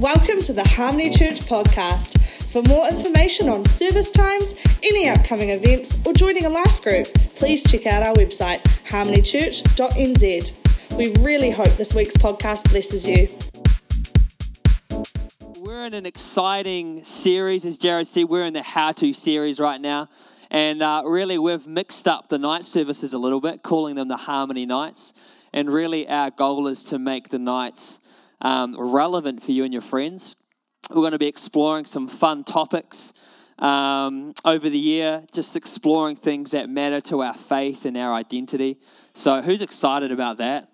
Welcome to the Harmony Church podcast. For more information on service times, any upcoming events, or joining a life group, please check out our website, harmonychurch.nz. We really hope this week's podcast blesses you. We're in an exciting series, as Jared said. We're in the How To series right now. And uh, really, we've mixed up the night services a little bit, calling them the Harmony Nights. And really, our goal is to make the nights um, relevant for you and your friends. We're going to be exploring some fun topics um, over the year, just exploring things that matter to our faith and our identity. So, who's excited about that?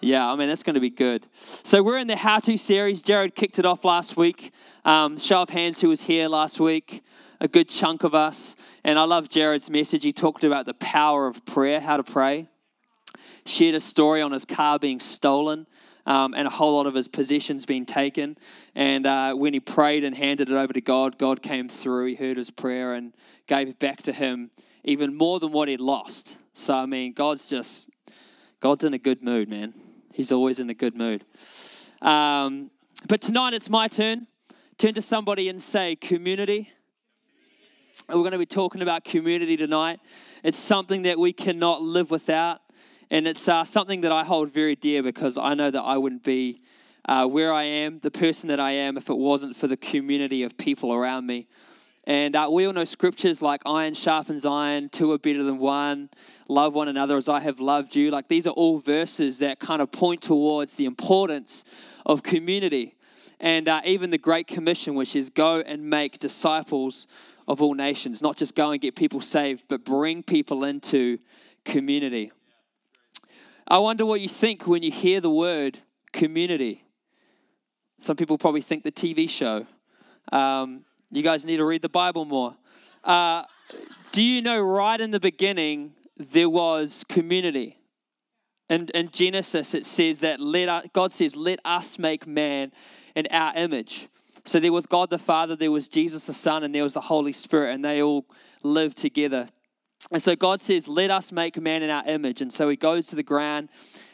Yeah, I mean, that's going to be good. So, we're in the How To series. Jared kicked it off last week. Um, show of hands who was here last week. A good chunk of us. And I love Jared's message. He talked about the power of prayer, how to pray. Shared a story on his car being stolen um, and a whole lot of his possessions being taken. And uh, when he prayed and handed it over to God, God came through. He heard his prayer and gave back to him even more than what he'd lost. So, I mean, God's just, God's in a good mood, man. He's always in a good mood. Um, but tonight it's my turn. Turn to somebody and say, community. We're going to be talking about community tonight. It's something that we cannot live without. And it's uh, something that I hold very dear because I know that I wouldn't be uh, where I am, the person that I am, if it wasn't for the community of people around me. And uh, we all know scriptures like iron sharpens iron, two are better than one, love one another as I have loved you. Like these are all verses that kind of point towards the importance of community. And uh, even the Great Commission, which is go and make disciples of all nations, not just go and get people saved, but bring people into community. I wonder what you think when you hear the word community. Some people probably think the TV show. Um, you guys need to read the Bible more. Uh, do you know right in the beginning there was community? And in Genesis, it says that let us, God says, "Let us make man in our image." So there was God the Father, there was Jesus the Son, and there was the Holy Spirit, and they all lived together and so God says, Let us make man in our image. And so he goes to the ground,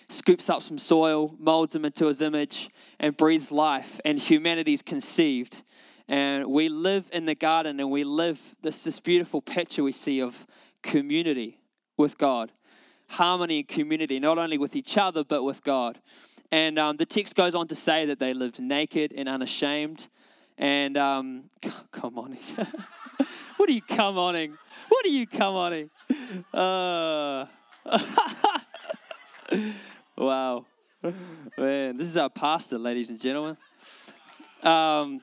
scoops up some soil, molds him into his image, and breathes life. And humanity is conceived. And we live in the garden and we live this, this beautiful picture we see of community with God, harmony and community, not only with each other, but with God. And um, the text goes on to say that they lived naked and unashamed. And um, come on. what are you come oning? What are you come oning? Uh, wow. Man, this is our pastor, ladies and gentlemen. Um,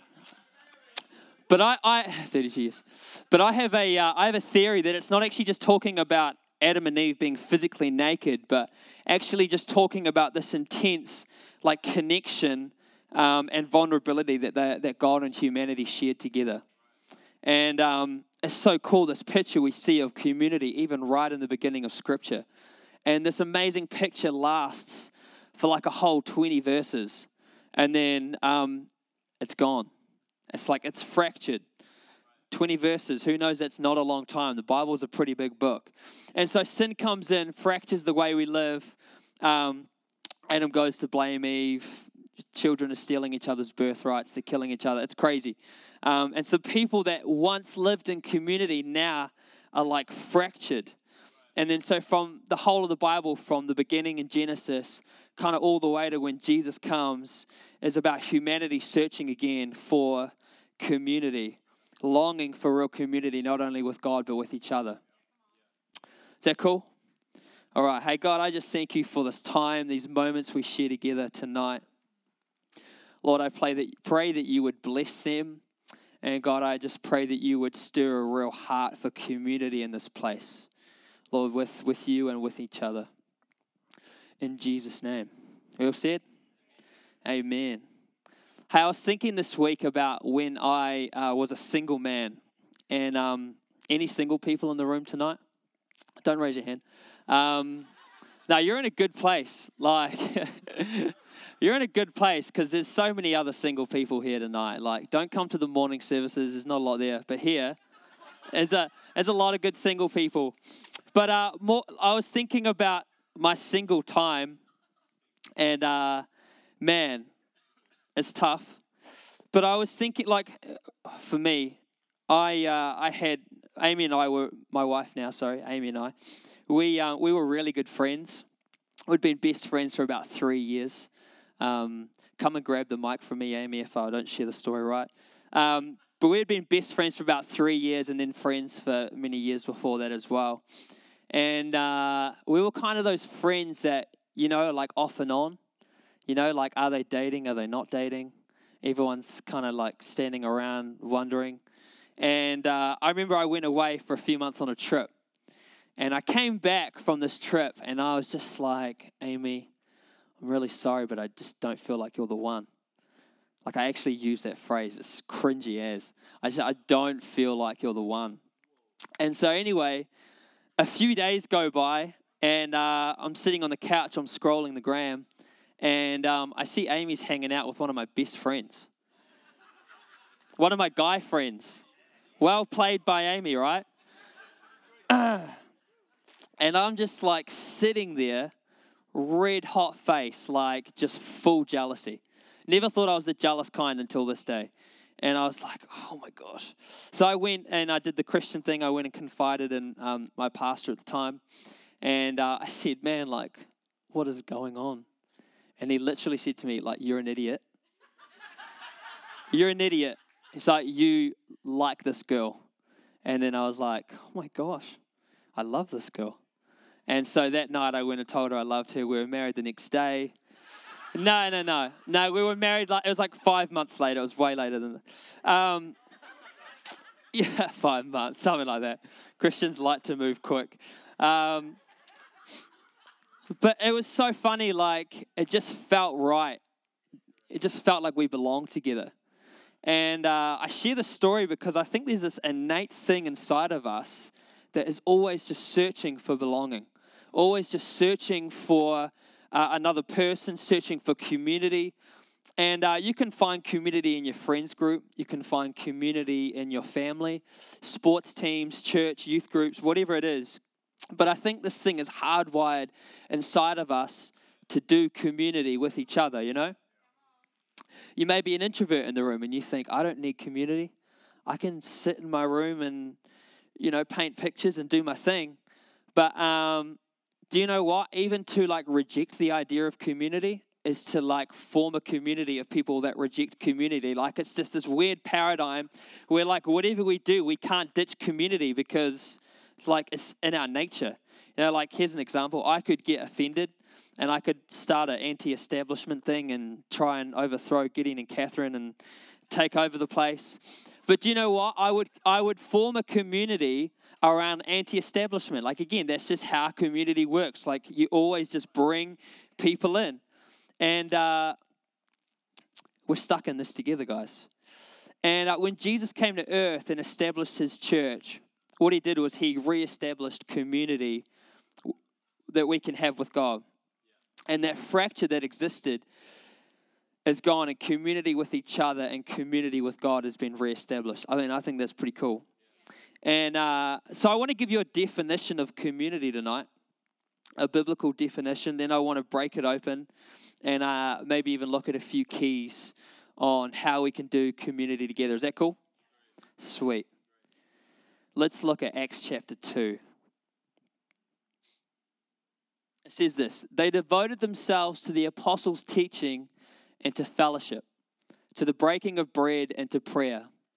but I, I 30 years. But I have a, uh, I have a theory that it's not actually just talking about Adam and Eve being physically naked, but actually just talking about this intense, like connection um, and vulnerability that they, that God and humanity shared together. And um, it's so cool this picture we see of community, even right in the beginning of Scripture. And this amazing picture lasts for like a whole 20 verses. And then um, it's gone. It's like it's fractured. 20 verses, who knows that's not a long time. The Bible's a pretty big book. And so sin comes in, fractures the way we live. Um, Adam goes to blame Eve children are stealing each other's birthrights, they're killing each other. It's crazy. Um, and so people that once lived in community now are like fractured. And then, so from the whole of the Bible, from the beginning in Genesis, kind of all the way to when Jesus comes, is about humanity searching again for community, longing for real community, not only with God, but with each other. Is that cool? All right. Hey, God, I just thank you for this time, these moments we share together tonight. Lord, I pray that, pray that you would bless them. And God, I just pray that you would stir a real heart for community in this place. Lord, with, with you and with each other. In Jesus' name. We all said? Amen. Hey, I was thinking this week about when I uh, was a single man. And um, any single people in the room tonight? Don't raise your hand. Um, now, you're in a good place. Like, you're in a good place because there's so many other single people here tonight. Like, don't come to the morning services. There's not a lot there, but here, there's a there's a lot of good single people. But uh, more, I was thinking about my single time, and uh, man, it's tough. but I was thinking, like, for me, I uh, I had Amy and I were my wife now. Sorry, Amy and I. We uh, we were really good friends. We'd been best friends for about three years. Um, come and grab the mic from me, Amy, if I don't share the story right. Um, but we had been best friends for about three years, and then friends for many years before that as well. And uh, we were kind of those friends that you know, like off and on. You know, like are they dating? Are they not dating? Everyone's kind of like standing around wondering. And uh, I remember I went away for a few months on a trip. And I came back from this trip and I was just like, Amy, I'm really sorry, but I just don't feel like you're the one. Like I actually use that phrase. It's cringy as. I said, I don't feel like you're the one. And so anyway, a few days go by and uh, I'm sitting on the couch, I'm scrolling the gram, and um, I see Amy's hanging out with one of my best friends. One of my guy friends. Well played by Amy, right? and I'm just like sitting there, red hot face, like just full jealousy. Never thought I was the jealous kind until this day. And I was like, oh my gosh. So I went and I did the Christian thing. I went and confided in um, my pastor at the time. And uh, I said, man, like, what is going on? And he literally said to me, like, you're an idiot. you're an idiot. He's like, you like this girl. And then I was like, oh my gosh, I love this girl. And so that night I went and told her I loved her. We were married the next day. No, no, no. No, we were married like, it was like five months later. It was way later than that. Um, yeah, five months, something like that. Christians like to move quick. Um, but it was so funny, like, it just felt right. It just felt like we belonged together. And uh, I share the story because I think there's this innate thing inside of us that is always just searching for belonging, always just searching for uh, another person, searching for community. And uh, you can find community in your friends group, you can find community in your family, sports teams, church, youth groups, whatever it is. But I think this thing is hardwired inside of us to do community with each other, you know? You may be an introvert in the room and you think, I don't need community. I can sit in my room and, you know, paint pictures and do my thing. But um, do you know what? Even to like reject the idea of community is to like form a community of people that reject community. Like it's just this weird paradigm where like whatever we do, we can't ditch community because it's like it's in our nature. You know, like here's an example. I could get offended and I could start an anti-establishment thing and try and overthrow Gideon and Catherine and take over the place. But do you know what? I would I would form a community around anti-establishment. Like again, that's just how community works. Like you always just bring people in, and uh, we're stuck in this together, guys. And uh, when Jesus came to earth and established his church, what he did was he reestablished community that we can have with God. And that fracture that existed is gone, and community with each other and community with God has been reestablished. I mean, I think that's pretty cool. And uh, so I want to give you a definition of community tonight, a biblical definition. Then I want to break it open and uh, maybe even look at a few keys on how we can do community together. Is that cool? Sweet. Let's look at Acts chapter 2. It says this They devoted themselves to the apostles' teaching and to fellowship, to the breaking of bread and to prayer.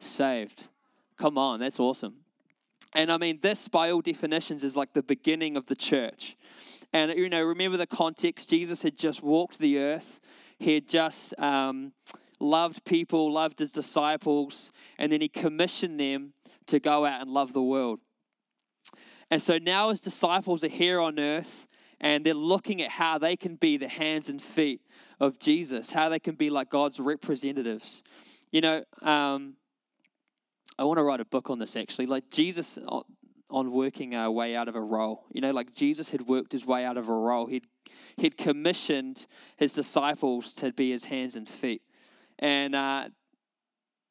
saved. Come on, that's awesome. And I mean, this, by all definitions, is like the beginning of the church. And, you know, remember the context Jesus had just walked the earth, he had just. Um, loved people, loved his disciples, and then he commissioned them to go out and love the world. And so now his disciples are here on earth and they're looking at how they can be the hands and feet of Jesus, how they can be like God's representatives. You know, um, I want to write a book on this actually. Like Jesus on, on working our way out of a role. You know, like Jesus had worked his way out of a role. He'd he'd commissioned his disciples to be his hands and feet, and uh,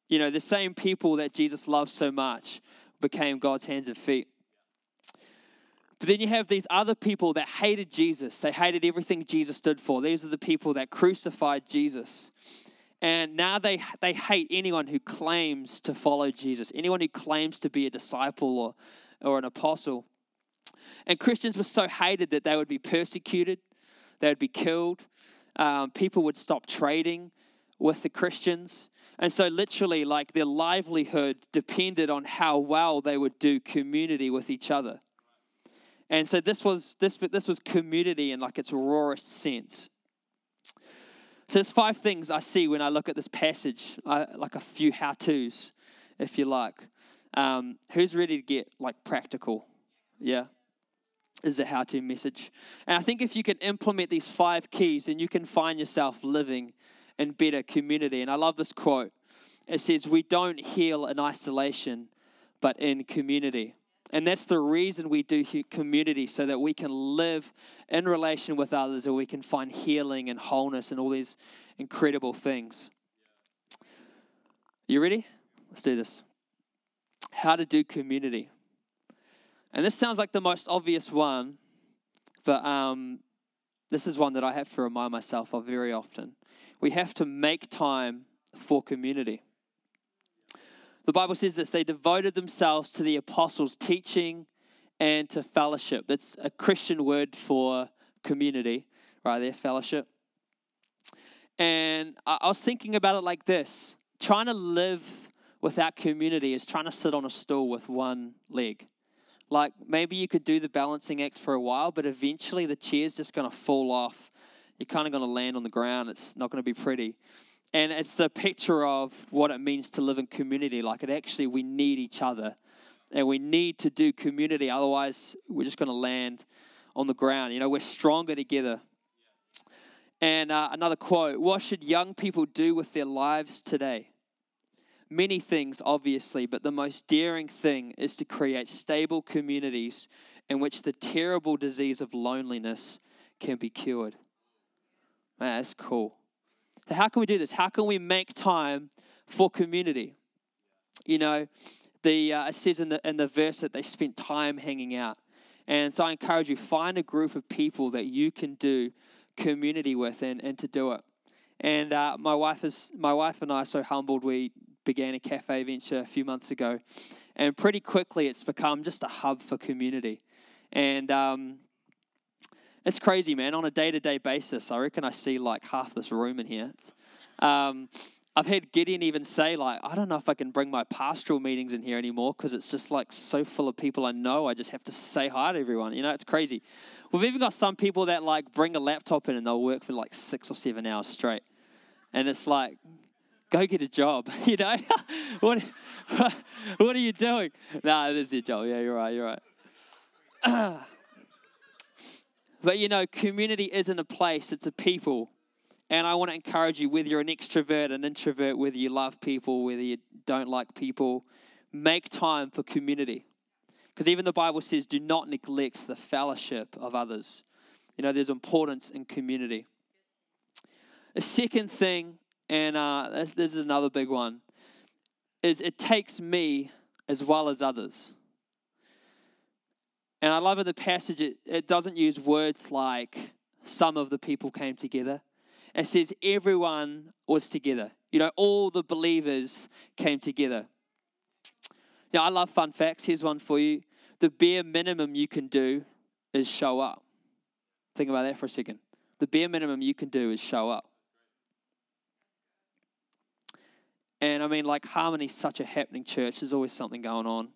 you know the same people that Jesus loved so much became God's hands and feet. But then you have these other people that hated Jesus. They hated everything Jesus stood for. These are the people that crucified Jesus. And now they, they hate anyone who claims to follow Jesus, anyone who claims to be a disciple or, or an apostle. And Christians were so hated that they would be persecuted, they would be killed, um, people would stop trading with the Christians. And so, literally, like their livelihood depended on how well they would do community with each other. And so, this was this this was community in like its rawest sense. So there's five things I see when I look at this passage, I, like a few how tos, if you like. Um, who's ready to get like practical? Yeah, is a how to message. And I think if you can implement these five keys, then you can find yourself living in better community. And I love this quote. It says, "We don't heal in isolation, but in community." And that's the reason we do community, so that we can live in relation with others and we can find healing and wholeness and all these incredible things. You ready? Let's do this. How to do community. And this sounds like the most obvious one, but um, this is one that I have to remind myself of very often. We have to make time for community. The Bible says this they devoted themselves to the apostles' teaching and to fellowship. That's a Christian word for community, right there, fellowship. And I was thinking about it like this trying to live without community is trying to sit on a stool with one leg. Like maybe you could do the balancing act for a while, but eventually the chair's just going to fall off. You're kind of going to land on the ground. It's not going to be pretty. And it's the picture of what it means to live in community. Like it actually, we need each other and we need to do community. Otherwise, we're just going to land on the ground. You know, we're stronger together. And uh, another quote What should young people do with their lives today? Many things, obviously, but the most daring thing is to create stable communities in which the terrible disease of loneliness can be cured. Man, that's cool. How can we do this? How can we make time for community? You know, the uh, it says in the in the verse that they spent time hanging out, and so I encourage you find a group of people that you can do community with and, and to do it. And uh, my wife is my wife and I are so humbled. We began a cafe venture a few months ago, and pretty quickly it's become just a hub for community. And um, it's crazy, man. On a day to day basis, I reckon I see like half this room in here. Um, I've had Gideon even say, like, I don't know if I can bring my pastoral meetings in here anymore because it's just like so full of people I know. I just have to say hi to everyone. You know, it's crazy. We've even got some people that like bring a laptop in and they'll work for like six or seven hours straight. And it's like, go get a job, you know? what, what are you doing? Nah, this is your job. Yeah, you're right, you're right. But you know, community isn't a place, it's a people. And I want to encourage you, whether you're an extrovert, an introvert, whether you love people, whether you don't like people, make time for community. Because even the Bible says, do not neglect the fellowship of others. You know, there's importance in community. The second thing, and uh, this, this is another big one, is it takes me as well as others. And I love in the passage, it, it doesn't use words like some of the people came together. It says everyone was together. You know, all the believers came together. Now, I love fun facts. Here's one for you. The bare minimum you can do is show up. Think about that for a second. The bare minimum you can do is show up. And I mean, like, Harmony's such a happening church. There's always something going on.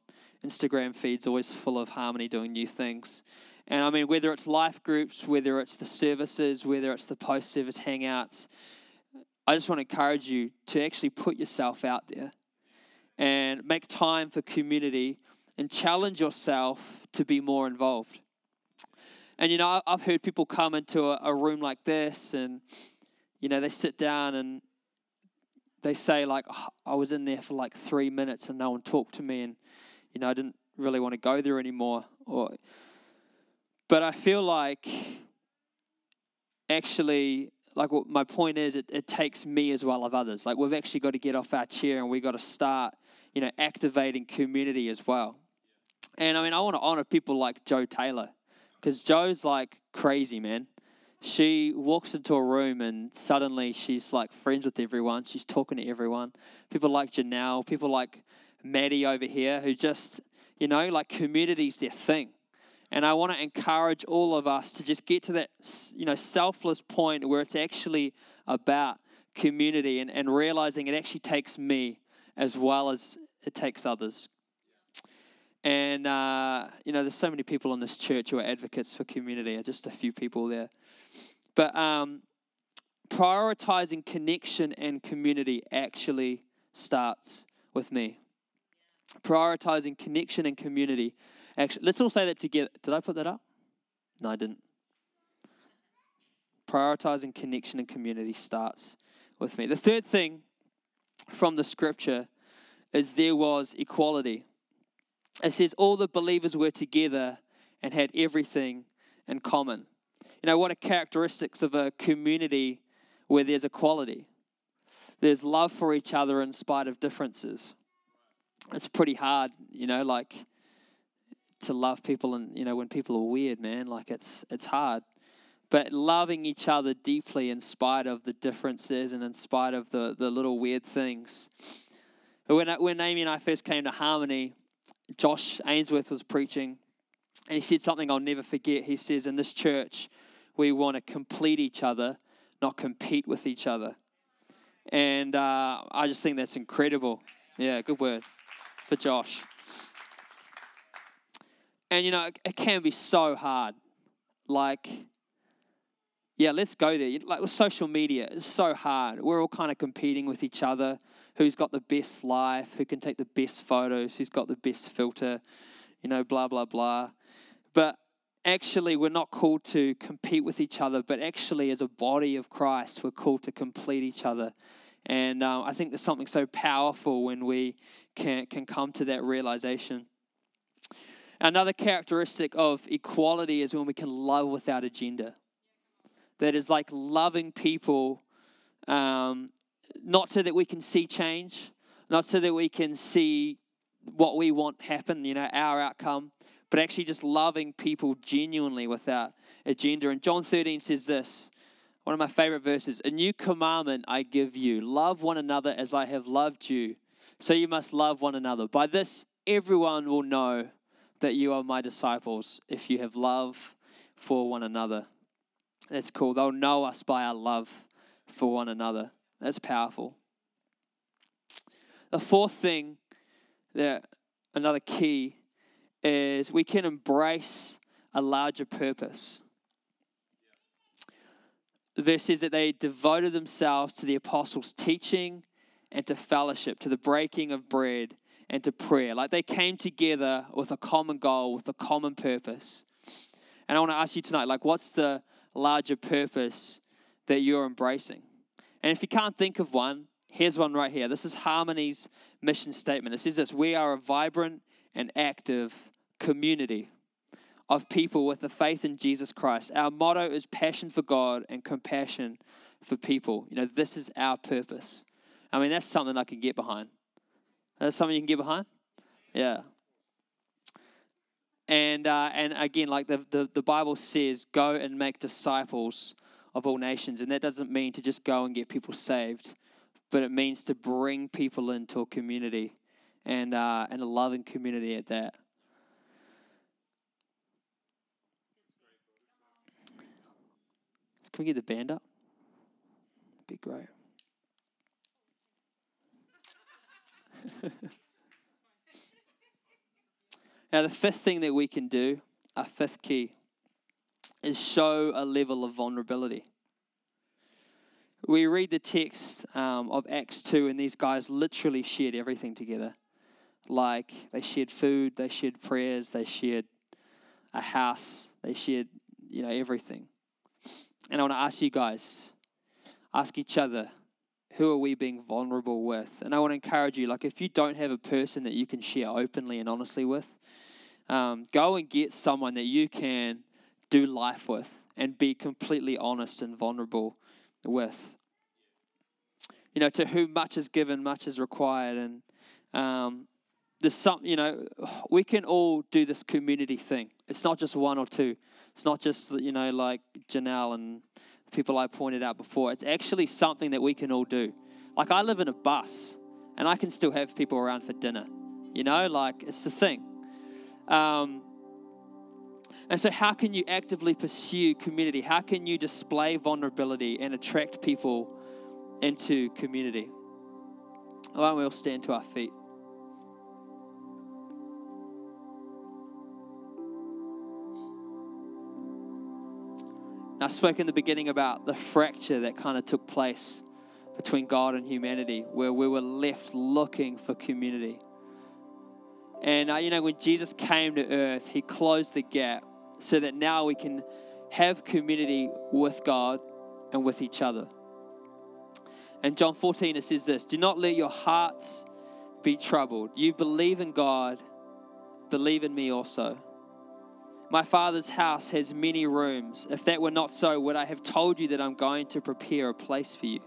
Instagram feed's always full of Harmony doing new things. And I mean, whether it's life groups, whether it's the services, whether it's the post service hangouts, I just want to encourage you to actually put yourself out there and make time for community and challenge yourself to be more involved. And you know, I've heard people come into a, a room like this and, you know, they sit down and they say like "Oh, I was in there for like three minutes and no one talked to me, and you know I didn't really want to go there anymore. Or, but I feel like actually, like what my point is, it, it takes me as well of others. Like we've actually got to get off our chair and we've got to start, you know, activating community as well. And I mean, I want to honor people like Joe Taylor because Joe's like crazy, man. She walks into a room and suddenly she's like friends with everyone. She's talking to everyone. People like Janelle, people like Maddie over here who just, you know, like community's their thing. And I want to encourage all of us to just get to that, you know, selfless point where it's actually about community and, and realizing it actually takes me as well as it takes others. And, uh, you know, there's so many people in this church who are advocates for community, just a few people there. But um, prioritizing connection and community actually starts with me. Prioritizing connection and community. Actually, let's all say that together. Did I put that up? No, I didn't. Prioritizing connection and community starts with me. The third thing from the scripture is there was equality. It says all the believers were together and had everything in common. You know, what are characteristics of a community where there's equality? There's love for each other in spite of differences. It's pretty hard, you know, like to love people and you know when people are weird, man, like it's it's hard. But loving each other deeply in spite of the differences and in spite of the, the little weird things. When, when Amy and I first came to Harmony, Josh Ainsworth was preaching, and he said something I'll never forget. He says, In this church, we want to complete each other, not compete with each other. And uh, I just think that's incredible. Yeah, good word for Josh. And you know, it, can be so hard. Like, yeah, let's go there. Like with social media, it's so hard. We're all kind of competing with each other. Who's got the best life? Who can take the best photos? Who's got the best filter? You know, blah, blah, blah. But actually, we're not called to compete with each other, but actually, as a body of Christ, we're called to complete each other. And um, I think there's something so powerful when we can, can come to that realization. Another characteristic of equality is when we can love without agenda. That is like loving people, um, not so that we can see change, not so that we can see what we want happen, you know, our outcome, but actually just loving people genuinely without agenda. And John 13 says this one of my favorite verses A new commandment I give you love one another as I have loved you. So you must love one another. By this, everyone will know that you are my disciples if you have love for one another. That's cool. They'll know us by our love for one another. That's powerful. The fourth thing that another key is we can embrace a larger purpose. The verse says that they devoted themselves to the apostles' teaching and to fellowship, to the breaking of bread and to prayer. Like they came together with a common goal, with a common purpose. And I want to ask you tonight, like, what's the larger purpose that you're embracing? And if you can't think of one, here's one right here. This is Harmony's mission statement. It says this We are a vibrant and active community of people with the faith in Jesus Christ. Our motto is passion for God and compassion for people. You know, this is our purpose. I mean, that's something I can get behind. That's something you can get behind? Yeah. And uh, and again, like the, the, the Bible says, go and make disciples of all nations. And that doesn't mean to just go and get people saved, but it means to bring people into a community and, uh, and a loving community at that. Can we get the band up? Be great. Now, the fifth thing that we can do, our fifth key, is show a level of vulnerability. We read the text um, of Acts 2, and these guys literally shared everything together. Like they shared food, they shared prayers, they shared a house, they shared, you know, everything. And I want to ask you guys, ask each other, who are we being vulnerable with? And I want to encourage you, like, if you don't have a person that you can share openly and honestly with, um, go and get someone that you can do life with and be completely honest and vulnerable with. You know, to whom much is given, much is required. And um, there's some, you know, we can all do this community thing. It's not just one or two. It's not just, you know, like Janelle and people I pointed out before. It's actually something that we can all do. Like I live in a bus and I can still have people around for dinner. You know, like it's the thing. Um, and so, how can you actively pursue community? How can you display vulnerability and attract people into community? Why don't we all stand to our feet? I spoke in the beginning about the fracture that kind of took place between God and humanity, where we were left looking for community. And, uh, you know, when Jesus came to earth, he closed the gap so that now we can have community with God and with each other. And John 14, it says this Do not let your hearts be troubled. You believe in God, believe in me also. My Father's house has many rooms. If that were not so, would I have told you that I'm going to prepare a place for you?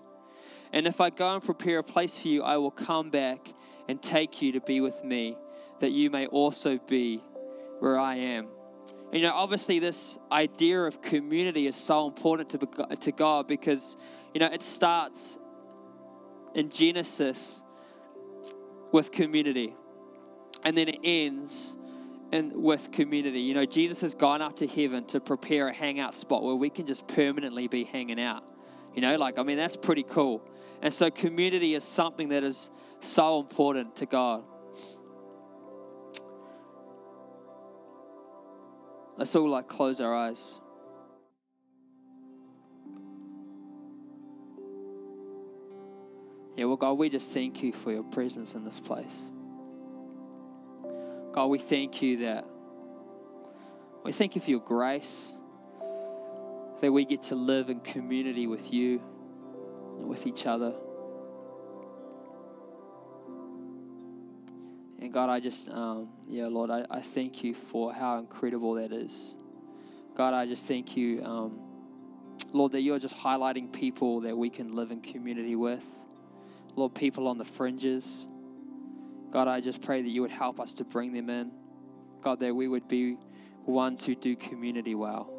And if I go and prepare a place for you, I will come back and take you to be with me, that you may also be where I am. And, you know, obviously, this idea of community is so important to, to God because, you know, it starts in Genesis with community and then it ends and with community. You know, Jesus has gone up to heaven to prepare a hangout spot where we can just permanently be hanging out. You know, like, I mean, that's pretty cool. And so, community is something that is so important to God. Let's all like close our eyes. Yeah, well, God, we just thank you for your presence in this place. God, we thank you that we thank you for your grace, that we get to live in community with you and with each other. And God, I just, um, yeah, Lord, I, I thank you for how incredible that is. God, I just thank you, um, Lord, that you're just highlighting people that we can live in community with. Lord, people on the fringes God, I just pray that you would help us to bring them in. God, that we would be ones who do community well.